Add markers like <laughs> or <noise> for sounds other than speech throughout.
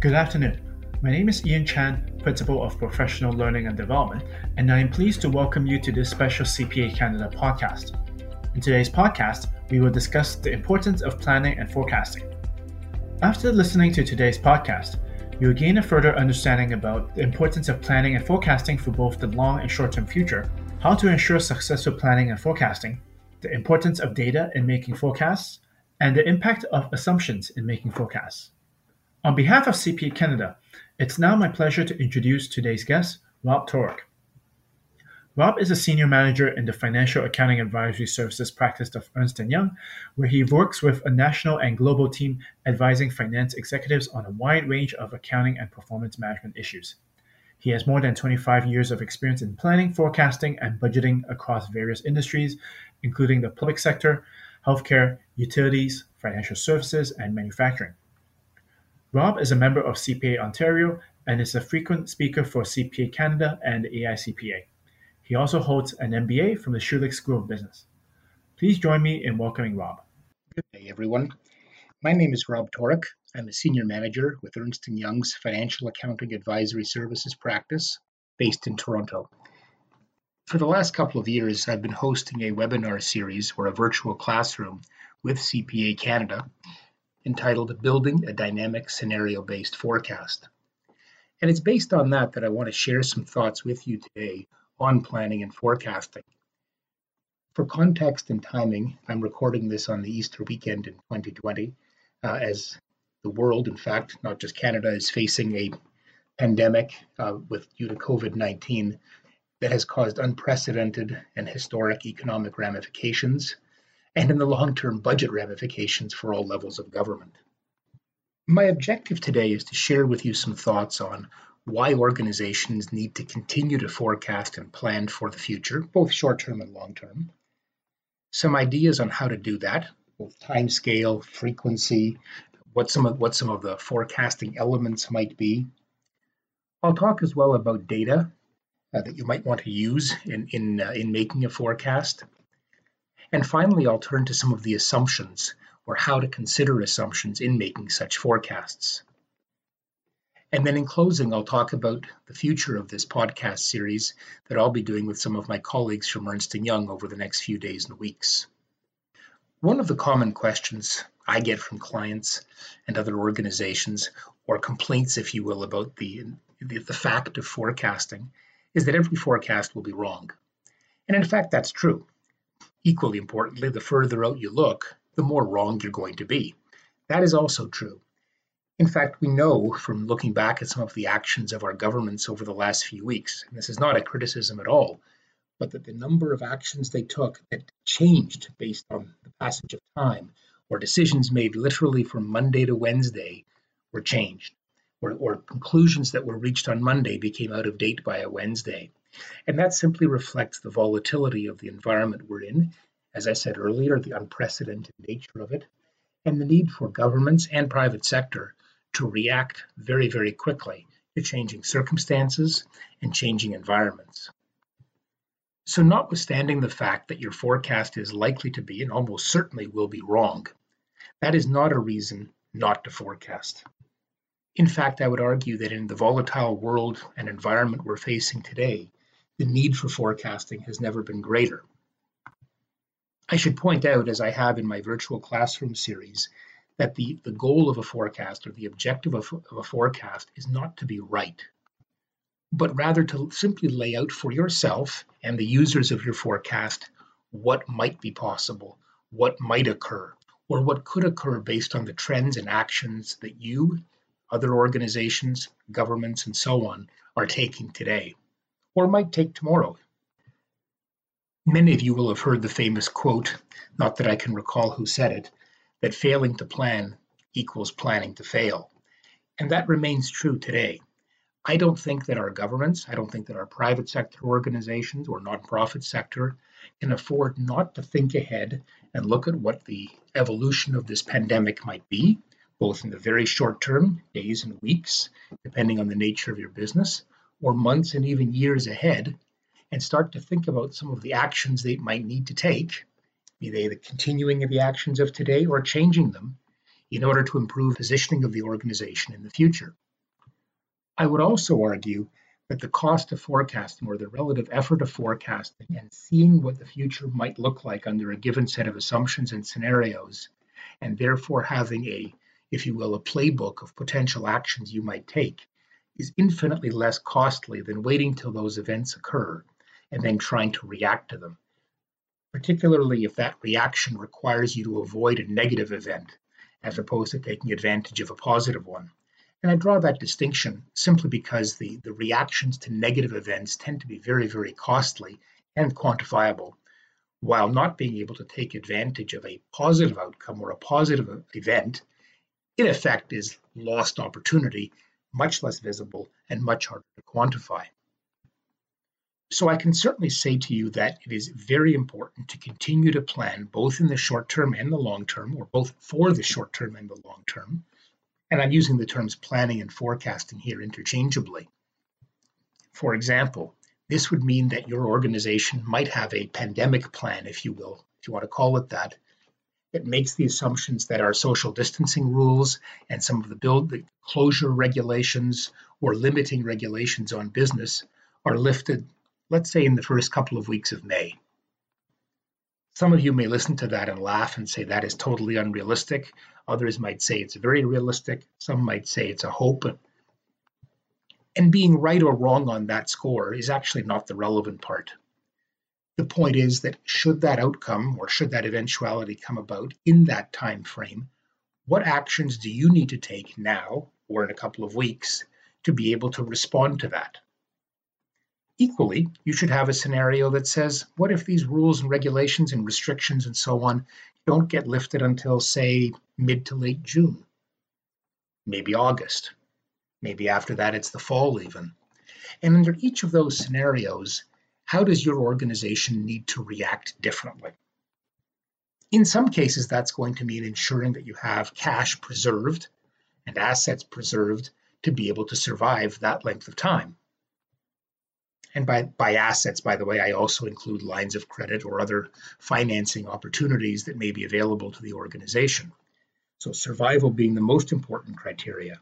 Good afternoon. My name is Ian Chan, Principal of Professional Learning and Development, and I am pleased to welcome you to this special CPA Canada podcast. In today's podcast, we will discuss the importance of planning and forecasting. After listening to today's podcast, you will gain a further understanding about the importance of planning and forecasting for both the long and short term future, how to ensure successful planning and forecasting, the importance of data in making forecasts, and the impact of assumptions in making forecasts. On behalf of CPA Canada, it's now my pleasure to introduce today's guest, Rob Torek. Rob is a senior manager in the financial accounting advisory services practice of Ernst & Young, where he works with a national and global team advising finance executives on a wide range of accounting and performance management issues. He has more than 25 years of experience in planning, forecasting, and budgeting across various industries, including the public sector, healthcare, utilities, financial services, and manufacturing. Rob is a member of CPA Ontario and is a frequent speaker for CPA Canada and AICPA. He also holds an MBA from the Schulich School of Business. Please join me in welcoming Rob. Good day, everyone. My name is Rob Torek. I'm a senior manager with Ernst & Young's Financial Accounting Advisory Services practice based in Toronto. For the last couple of years, I've been hosting a webinar series or a virtual classroom with CPA Canada entitled Building a Dynamic Scenario Based Forecast. And it's based on that that I want to share some thoughts with you today on planning and forecasting. For context and timing, I'm recording this on the Easter weekend in 2020 uh, as the world, in fact, not just Canada, is facing a pandemic uh, with due to COVID-19 that has caused unprecedented and historic economic ramifications and in the long term budget ramifications for all levels of government. My objective today is to share with you some thoughts on why organizations need to continue to forecast and plan for the future, both short term and long term. Some ideas on how to do that, both time scale, frequency, what some of what some of the forecasting elements might be. I'll talk as well about data uh, that you might want to use in in uh, in making a forecast and finally, I'll turn to some of the assumptions or how to consider assumptions in making such forecasts. And then in closing, I'll talk about the future of this podcast series that I'll be doing with some of my colleagues from Ernst & Young over the next few days and weeks. One of the common questions I get from clients and other organizations, or complaints, if you will, about the, the, the fact of forecasting, is that every forecast will be wrong. And in fact, that's true. Equally importantly, the further out you look, the more wrong you're going to be. That is also true. In fact, we know from looking back at some of the actions of our governments over the last few weeks, and this is not a criticism at all, but that the number of actions they took that changed based on the passage of time, or decisions made literally from Monday to Wednesday, were changed, or, or conclusions that were reached on Monday became out of date by a Wednesday. And that simply reflects the volatility of the environment we're in, as I said earlier, the unprecedented nature of it, and the need for governments and private sector to react very, very quickly to changing circumstances and changing environments. So, notwithstanding the fact that your forecast is likely to be and almost certainly will be wrong, that is not a reason not to forecast. In fact, I would argue that in the volatile world and environment we're facing today, the need for forecasting has never been greater. I should point out, as I have in my virtual classroom series, that the, the goal of a forecast or the objective of, of a forecast is not to be right, but rather to simply lay out for yourself and the users of your forecast what might be possible, what might occur, or what could occur based on the trends and actions that you, other organizations, governments, and so on are taking today or might take tomorrow. Many of you will have heard the famous quote, not that I can recall who said it, that failing to plan equals planning to fail. And that remains true today. I don't think that our governments, I don't think that our private sector organizations or nonprofit sector can afford not to think ahead and look at what the evolution of this pandemic might be, both in the very short term, days and weeks, depending on the nature of your business, or months and even years ahead and start to think about some of the actions they might need to take, be they the continuing of the actions of today or changing them in order to improve positioning of the organization in the future. I would also argue that the cost of forecasting or the relative effort of forecasting and seeing what the future might look like under a given set of assumptions and scenarios, and therefore having a, if you will, a playbook of potential actions you might take, is infinitely less costly than waiting till those events occur and then trying to react to them, particularly if that reaction requires you to avoid a negative event as opposed to taking advantage of a positive one. And I draw that distinction simply because the, the reactions to negative events tend to be very, very costly and quantifiable, while not being able to take advantage of a positive outcome or a positive event, in effect, is lost opportunity, much less visible and much harder to quantify. So I can certainly say to you that it is very important to continue to plan both in the short term and the long term, or both for the short term and the long term. And I'm using the terms planning and forecasting here interchangeably. For example, this would mean that your organization might have a pandemic plan, if you will, if you want to call it that, that makes the assumptions that our social distancing rules and some of the build the closure regulations or limiting regulations on business are lifted let's say in the first couple of weeks of May. Some of you may listen to that and laugh and say that is totally unrealistic. Others might say it's very realistic. Some might say it's a hope. And being right or wrong on that score is actually not the relevant part. The point is that should that outcome or should that eventuality come about in that time frame, what actions do you need to take now or in a couple of weeks to be able to respond to that? Equally, you should have a scenario that says, what if these rules and regulations and restrictions and so on don't get lifted until, say, mid to late June? Maybe August. Maybe after that it's the fall, even. And under each of those scenarios, how does your organization need to react differently? In some cases, that's going to mean ensuring that you have cash preserved and assets preserved to be able to survive that length of time. And by, by assets, by the way, I also include lines of credit or other financing opportunities that may be available to the organization. So survival being the most important criteria.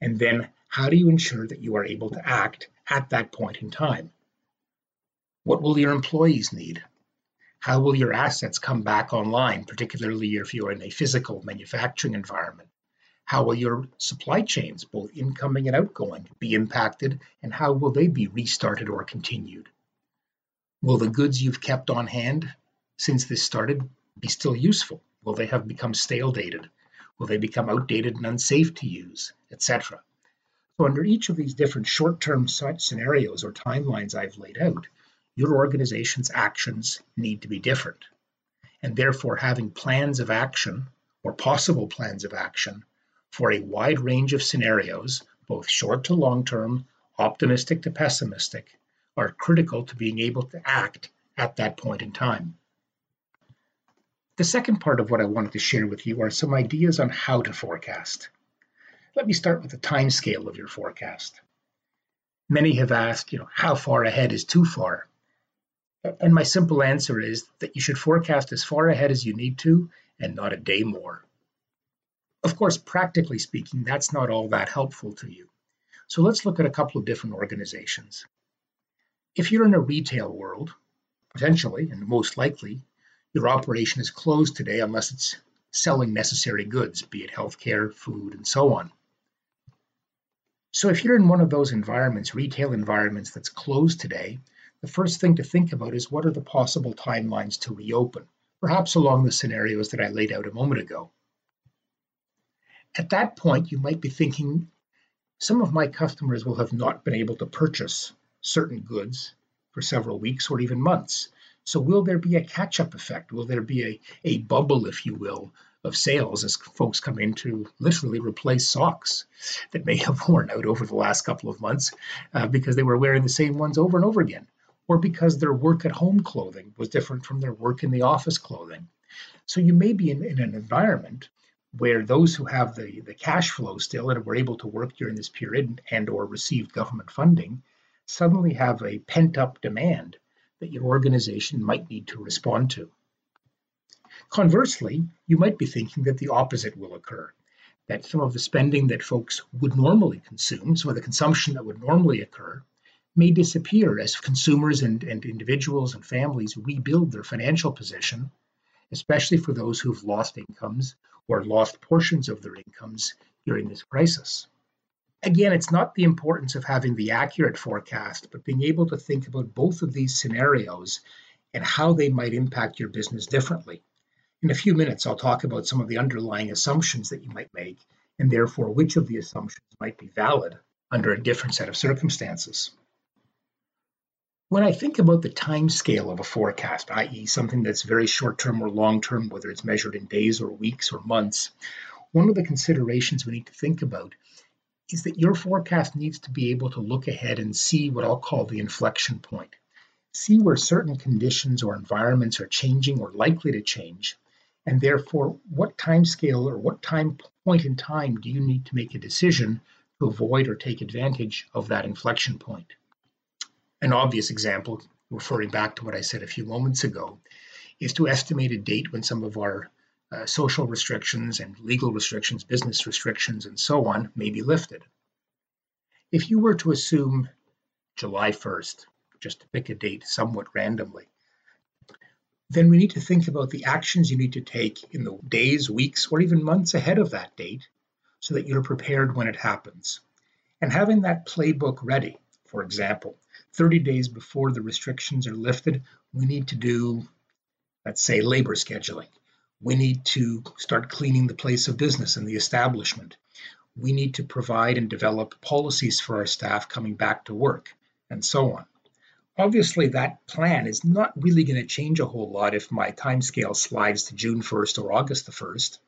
And then how do you ensure that you are able to act at that point in time? What will your employees need? How will your assets come back online, particularly if you're in a physical manufacturing environment? How will your supply chains, both incoming and outgoing, be impacted, and how will they be restarted or continued? Will the goods you've kept on hand since this started be still useful? Will they have become stale dated? Will they become outdated and unsafe to use, etc.? So, under each of these different short term scenarios or timelines I've laid out, your organization's actions need to be different. And therefore, having plans of action or possible plans of action for a wide range of scenarios, both short to long term, optimistic to pessimistic, are critical to being able to act at that point in time. The second part of what I wanted to share with you are some ideas on how to forecast. Let me start with the time scale of your forecast. Many have asked, you know, how far ahead is too far? And my simple answer is that you should forecast as far ahead as you need to and not a day more. Of course, practically speaking, that's not all that helpful to you. So let's look at a couple of different organizations. If you're in a retail world, potentially and most likely, your operation is closed today unless it's selling necessary goods, be it healthcare, food, and so on. So if you're in one of those environments, retail environments that's closed today, the first thing to think about is what are the possible timelines to reopen, perhaps along the scenarios that I laid out a moment ago. At that point, you might be thinking, some of my customers will have not been able to purchase certain goods for several weeks or even months. So, will there be a catch up effect? Will there be a, a bubble, if you will, of sales as folks come in to literally replace socks that may have <laughs> worn out over the last couple of months uh, because they were wearing the same ones over and over again, or because their work at home clothing was different from their work in the office clothing? So, you may be in, in an environment where those who have the, the cash flow still and were able to work during this period and or received government funding suddenly have a pent up demand that your organization might need to respond to. Conversely, you might be thinking that the opposite will occur, that some of the spending that folks would normally consume, of the consumption that would normally occur, may disappear as consumers and, and individuals and families rebuild their financial position, especially for those who've lost incomes or lost portions of their incomes during this crisis. Again, it's not the importance of having the accurate forecast, but being able to think about both of these scenarios and how they might impact your business differently. In a few minutes, I'll talk about some of the underlying assumptions that you might make, and therefore which of the assumptions might be valid under a different set of circumstances. When I think about the time scale of a forecast, i.e., something that's very short term or long term, whether it's measured in days or weeks or months, one of the considerations we need to think about is that your forecast needs to be able to look ahead and see what I'll call the inflection point. See where certain conditions or environments are changing or likely to change, and therefore what time scale or what time point in time do you need to make a decision to avoid or take advantage of that inflection point. An obvious example, referring back to what I said a few moments ago, is to estimate a date when some of our uh, social restrictions and legal restrictions, business restrictions, and so on may be lifted. If you were to assume July 1st, just to pick a date somewhat randomly, then we need to think about the actions you need to take in the days, weeks, or even months ahead of that date so that you're prepared when it happens. And having that playbook ready, for example, 30 days before the restrictions are lifted, we need to do, let's say, labor scheduling. We need to start cleaning the place of business and the establishment. We need to provide and develop policies for our staff coming back to work, and so on. Obviously, that plan is not really going to change a whole lot if my timescale slides to June 1st or August the 1st,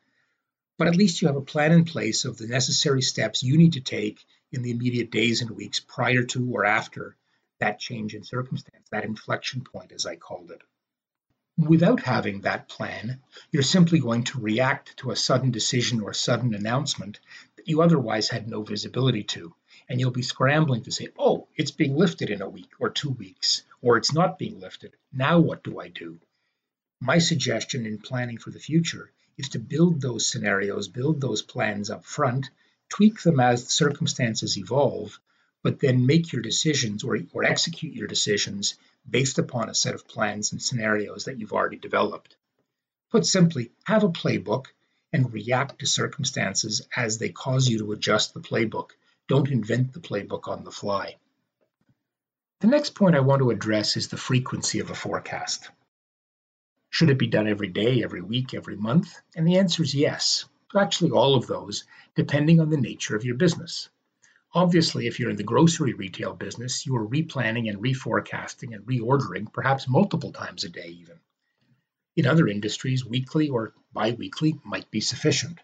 but at least you have a plan in place of the necessary steps you need to take in the immediate days and weeks prior to or after that change in circumstance, that inflection point, as I called it. Without having that plan, you're simply going to react to a sudden decision or sudden announcement that you otherwise had no visibility to. And you'll be scrambling to say, oh, it's being lifted in a week or two weeks, or it's not being lifted. Now what do I do? My suggestion in planning for the future is to build those scenarios, build those plans up front, tweak them as circumstances evolve, but then make your decisions or, or execute your decisions based upon a set of plans and scenarios that you've already developed. Put simply, have a playbook and react to circumstances as they cause you to adjust the playbook. Don't invent the playbook on the fly. The next point I want to address is the frequency of a forecast. Should it be done every day, every week, every month? And the answer is yes. Actually, all of those, depending on the nature of your business. Obviously, if you're in the grocery retail business, you are replanning and reforecasting and reordering perhaps multiple times a day, even. In other industries, weekly or biweekly might be sufficient.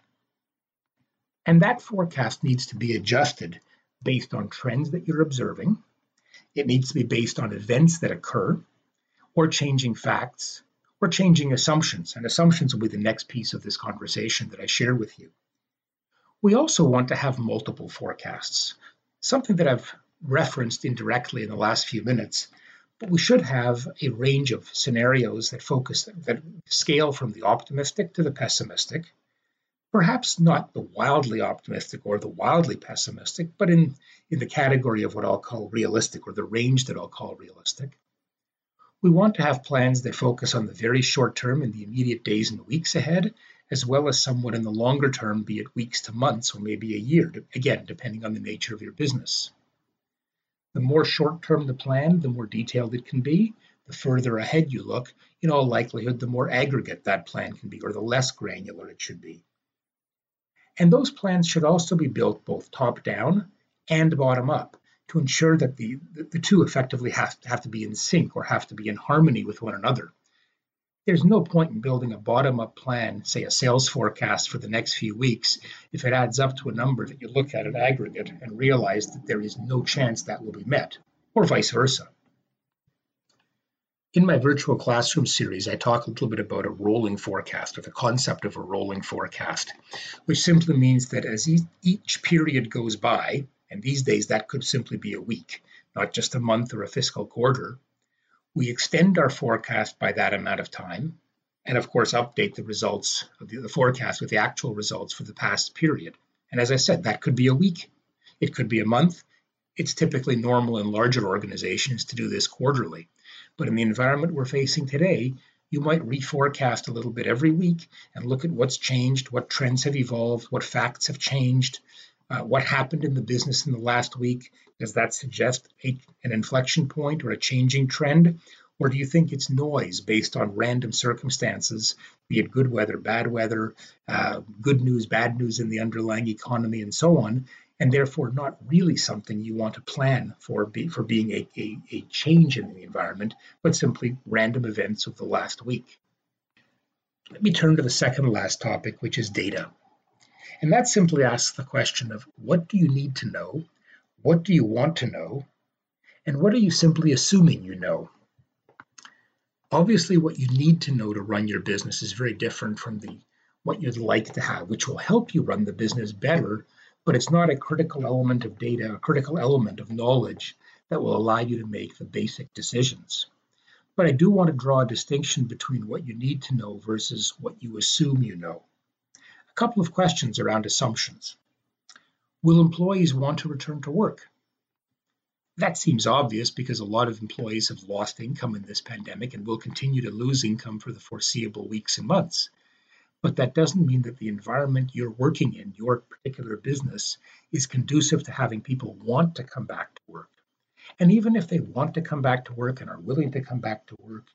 And that forecast needs to be adjusted based on trends that you're observing. It needs to be based on events that occur or changing facts or changing assumptions. And assumptions will be the next piece of this conversation that I share with you. We also want to have multiple forecasts, something that I've referenced indirectly in the last few minutes, but we should have a range of scenarios that focus, that scale from the optimistic to the pessimistic, perhaps not the wildly optimistic or the wildly pessimistic, but in, in the category of what I'll call realistic or the range that I'll call realistic. We want to have plans that focus on the very short term in the immediate days and weeks ahead, as well as somewhat in the longer term, be it weeks to months or maybe a year, again, depending on the nature of your business. The more short term the plan, the more detailed it can be. The further ahead you look, in all likelihood, the more aggregate that plan can be, or the less granular it should be. And those plans should also be built both top down and bottom up to ensure that the, the two effectively have, have to be in sync or have to be in harmony with one another there's no point in building a bottom up plan, say a sales forecast for the next few weeks, if it adds up to a number that you look at in aggregate and realize that there is no chance that will be met, or vice versa. In my virtual classroom series, I talk a little bit about a rolling forecast or the concept of a rolling forecast, which simply means that as each period goes by, and these days that could simply be a week, not just a month or a fiscal quarter. We extend our forecast by that amount of time, and of course, update the results of the, forecast with the actual results for the past period. And as I said, that could be a week, it could be a month. It's typically normal in larger organizations to do this quarterly. But in the environment we're facing today, you might reforecast a little bit every week and look at what's changed, what trends have evolved, what facts have changed, uh, what happened in the business in the last week. Does that suggest a, an inflection point or a changing trend? Or do you think it's noise based on random circumstances, be it good weather, bad weather, uh, good news, bad news in the underlying economy, and so on, and therefore not really something you want to plan for, be, for being a, a, a change in the environment, but simply random events of the last week? Let me turn to the second last topic, which is data. And that simply asks the question of what do you need to know? What do you want to know? And what are you simply assuming you know? Obviously, what you need to know to run your business is very different from the what you'd like to have, which will help you run the business better, but it's not a critical element of data, a critical element of knowledge that will allow you to make the basic decisions. But I do want to draw a distinction between what you need to know versus what you assume you know. A couple of questions around assumptions. Will employees want to return to work? That seems obvious because a lot of employees have lost income in this pandemic and will continue to lose income for the foreseeable weeks and months. But that doesn't mean that the environment you're working in, your particular business, is conducive to having people want to come back to work. And even if they want to come back to work and are willing to come back to work,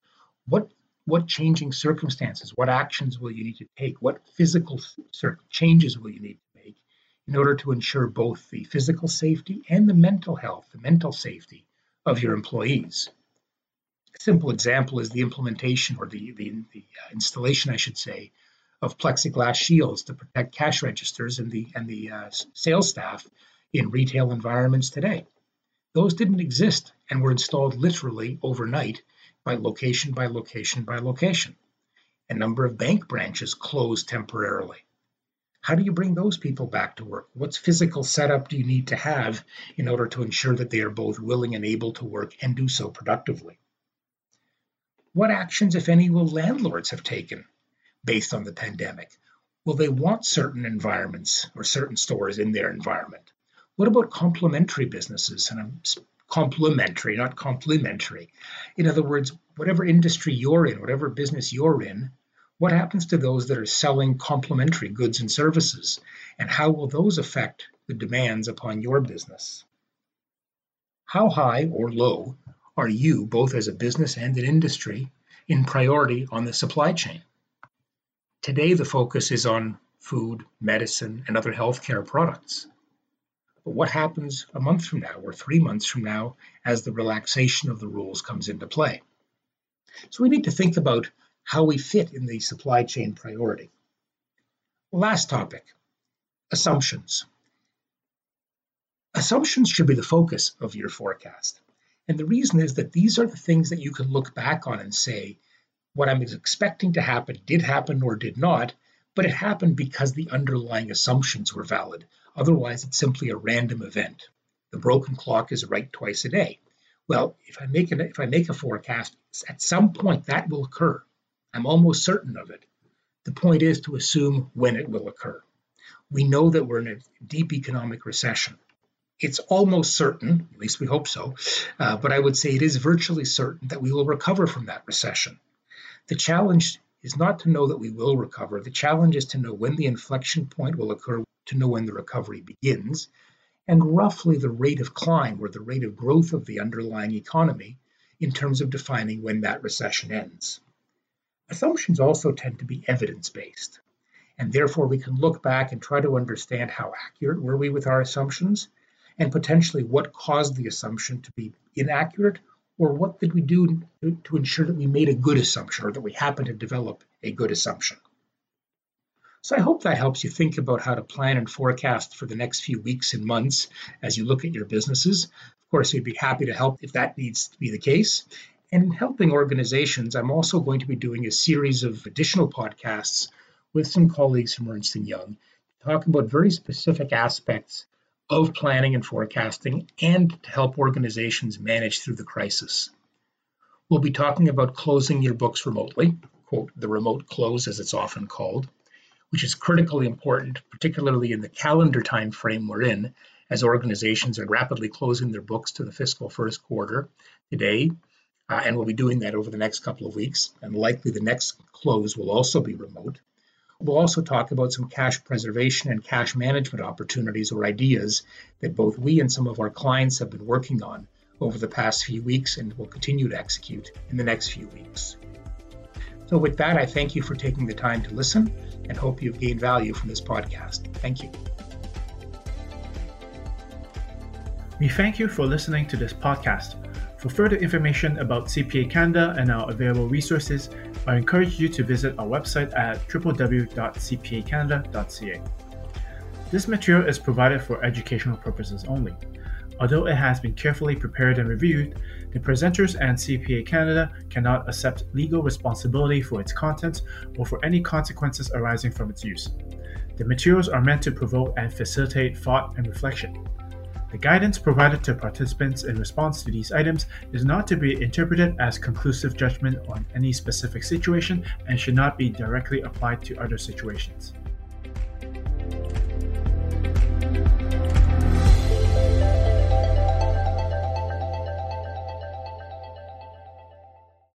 what what changing circumstances, what actions will you need to take? What physical changes will you need in order to ensure both the physical safety and the mental health, the mental safety of your employees. A simple example is the implementation or the, the, the uh, installation, I should say, of plexiglass shields to protect cash registers and the, and the uh, sales staff in retail environments today. Those didn't exist and were installed literally overnight by location by location by location. A number of bank branches closed temporarily. How do you bring those people back to work? What physical setup do you need to have in order to ensure that they are both willing and able to work and do so productively? What actions, if any, will landlords have taken based on the pandemic? Will they want certain environments or certain stores in their environment? What about complementary businesses? And I'm complementary, not complimentary. In other words, whatever industry you're in, whatever business you're in, what happens to those that are selling complementary goods and services? And how will those affect the demands upon your business? How high or low are you, both as a business and an industry, in priority on the supply chain? Today, the focus is on food, medicine, and other healthcare products. But what happens a month from now or three months from now as the relaxation of the rules comes into play? So we need to think about how we fit in the supply chain priority. Last topic assumptions. Assumptions should be the focus of your forecast. And the reason is that these are the things that you can look back on and say, what I'm expecting to happen did happen or did not, but it happened because the underlying assumptions were valid. Otherwise, it's simply a random event. The broken clock is right twice a day. Well, if I make an, if I make a forecast, at some point that will occur. I'm almost certain of it. The point is to assume when it will occur. We know that we're in a deep economic recession. It's almost certain, at least we hope so, uh, but I would say it is virtually certain that we will recover from that recession. The challenge is not to know that we will recover. The challenge is to know when the inflection point will occur, to know when the recovery begins, and roughly the rate of climb or the rate of growth of the underlying economy in terms of defining when that recession ends. Assumptions also tend to be evidence based, and therefore we can look back and try to understand how accurate were we with our assumptions and potentially what caused the assumption to be inaccurate or what did we do to ensure that we made a good assumption or that we happened to develop a good assumption. So I hope that helps you think about how to plan and forecast for the next few weeks and months as you look at your businesses. Of course, we'd be happy to help if that needs to be the case. And in helping organizations, I'm also going to be doing a series of additional podcasts with some colleagues from Ernst & Young to talk about very specific aspects of planning and forecasting and to help organizations manage through the crisis. We'll be talking about closing your books remotely, quote, the remote close as it's often called, which is critically important, particularly in the calendar time frame we're in, as organizations are rapidly closing their books to the fiscal first quarter today. Uh, and we'll be doing that over the next couple of weeks, and likely the next close will also be remote. We'll also talk about some cash preservation and cash management opportunities or ideas that both we and some of our clients have been working on over the past few weeks and will continue to execute in the next few weeks. So, with that, I thank you for taking the time to listen and hope you've gained value from this podcast. Thank you. We thank you for listening to this podcast. For further information about CPA Canada and our available resources, I encourage you to visit our website at www.cpacanada.ca. This material is provided for educational purposes only. Although it has been carefully prepared and reviewed, the presenters and CPA Canada cannot accept legal responsibility for its contents or for any consequences arising from its use. The materials are meant to provoke and facilitate thought and reflection. The guidance provided to participants in response to these items is not to be interpreted as conclusive judgment on any specific situation and should not be directly applied to other situations.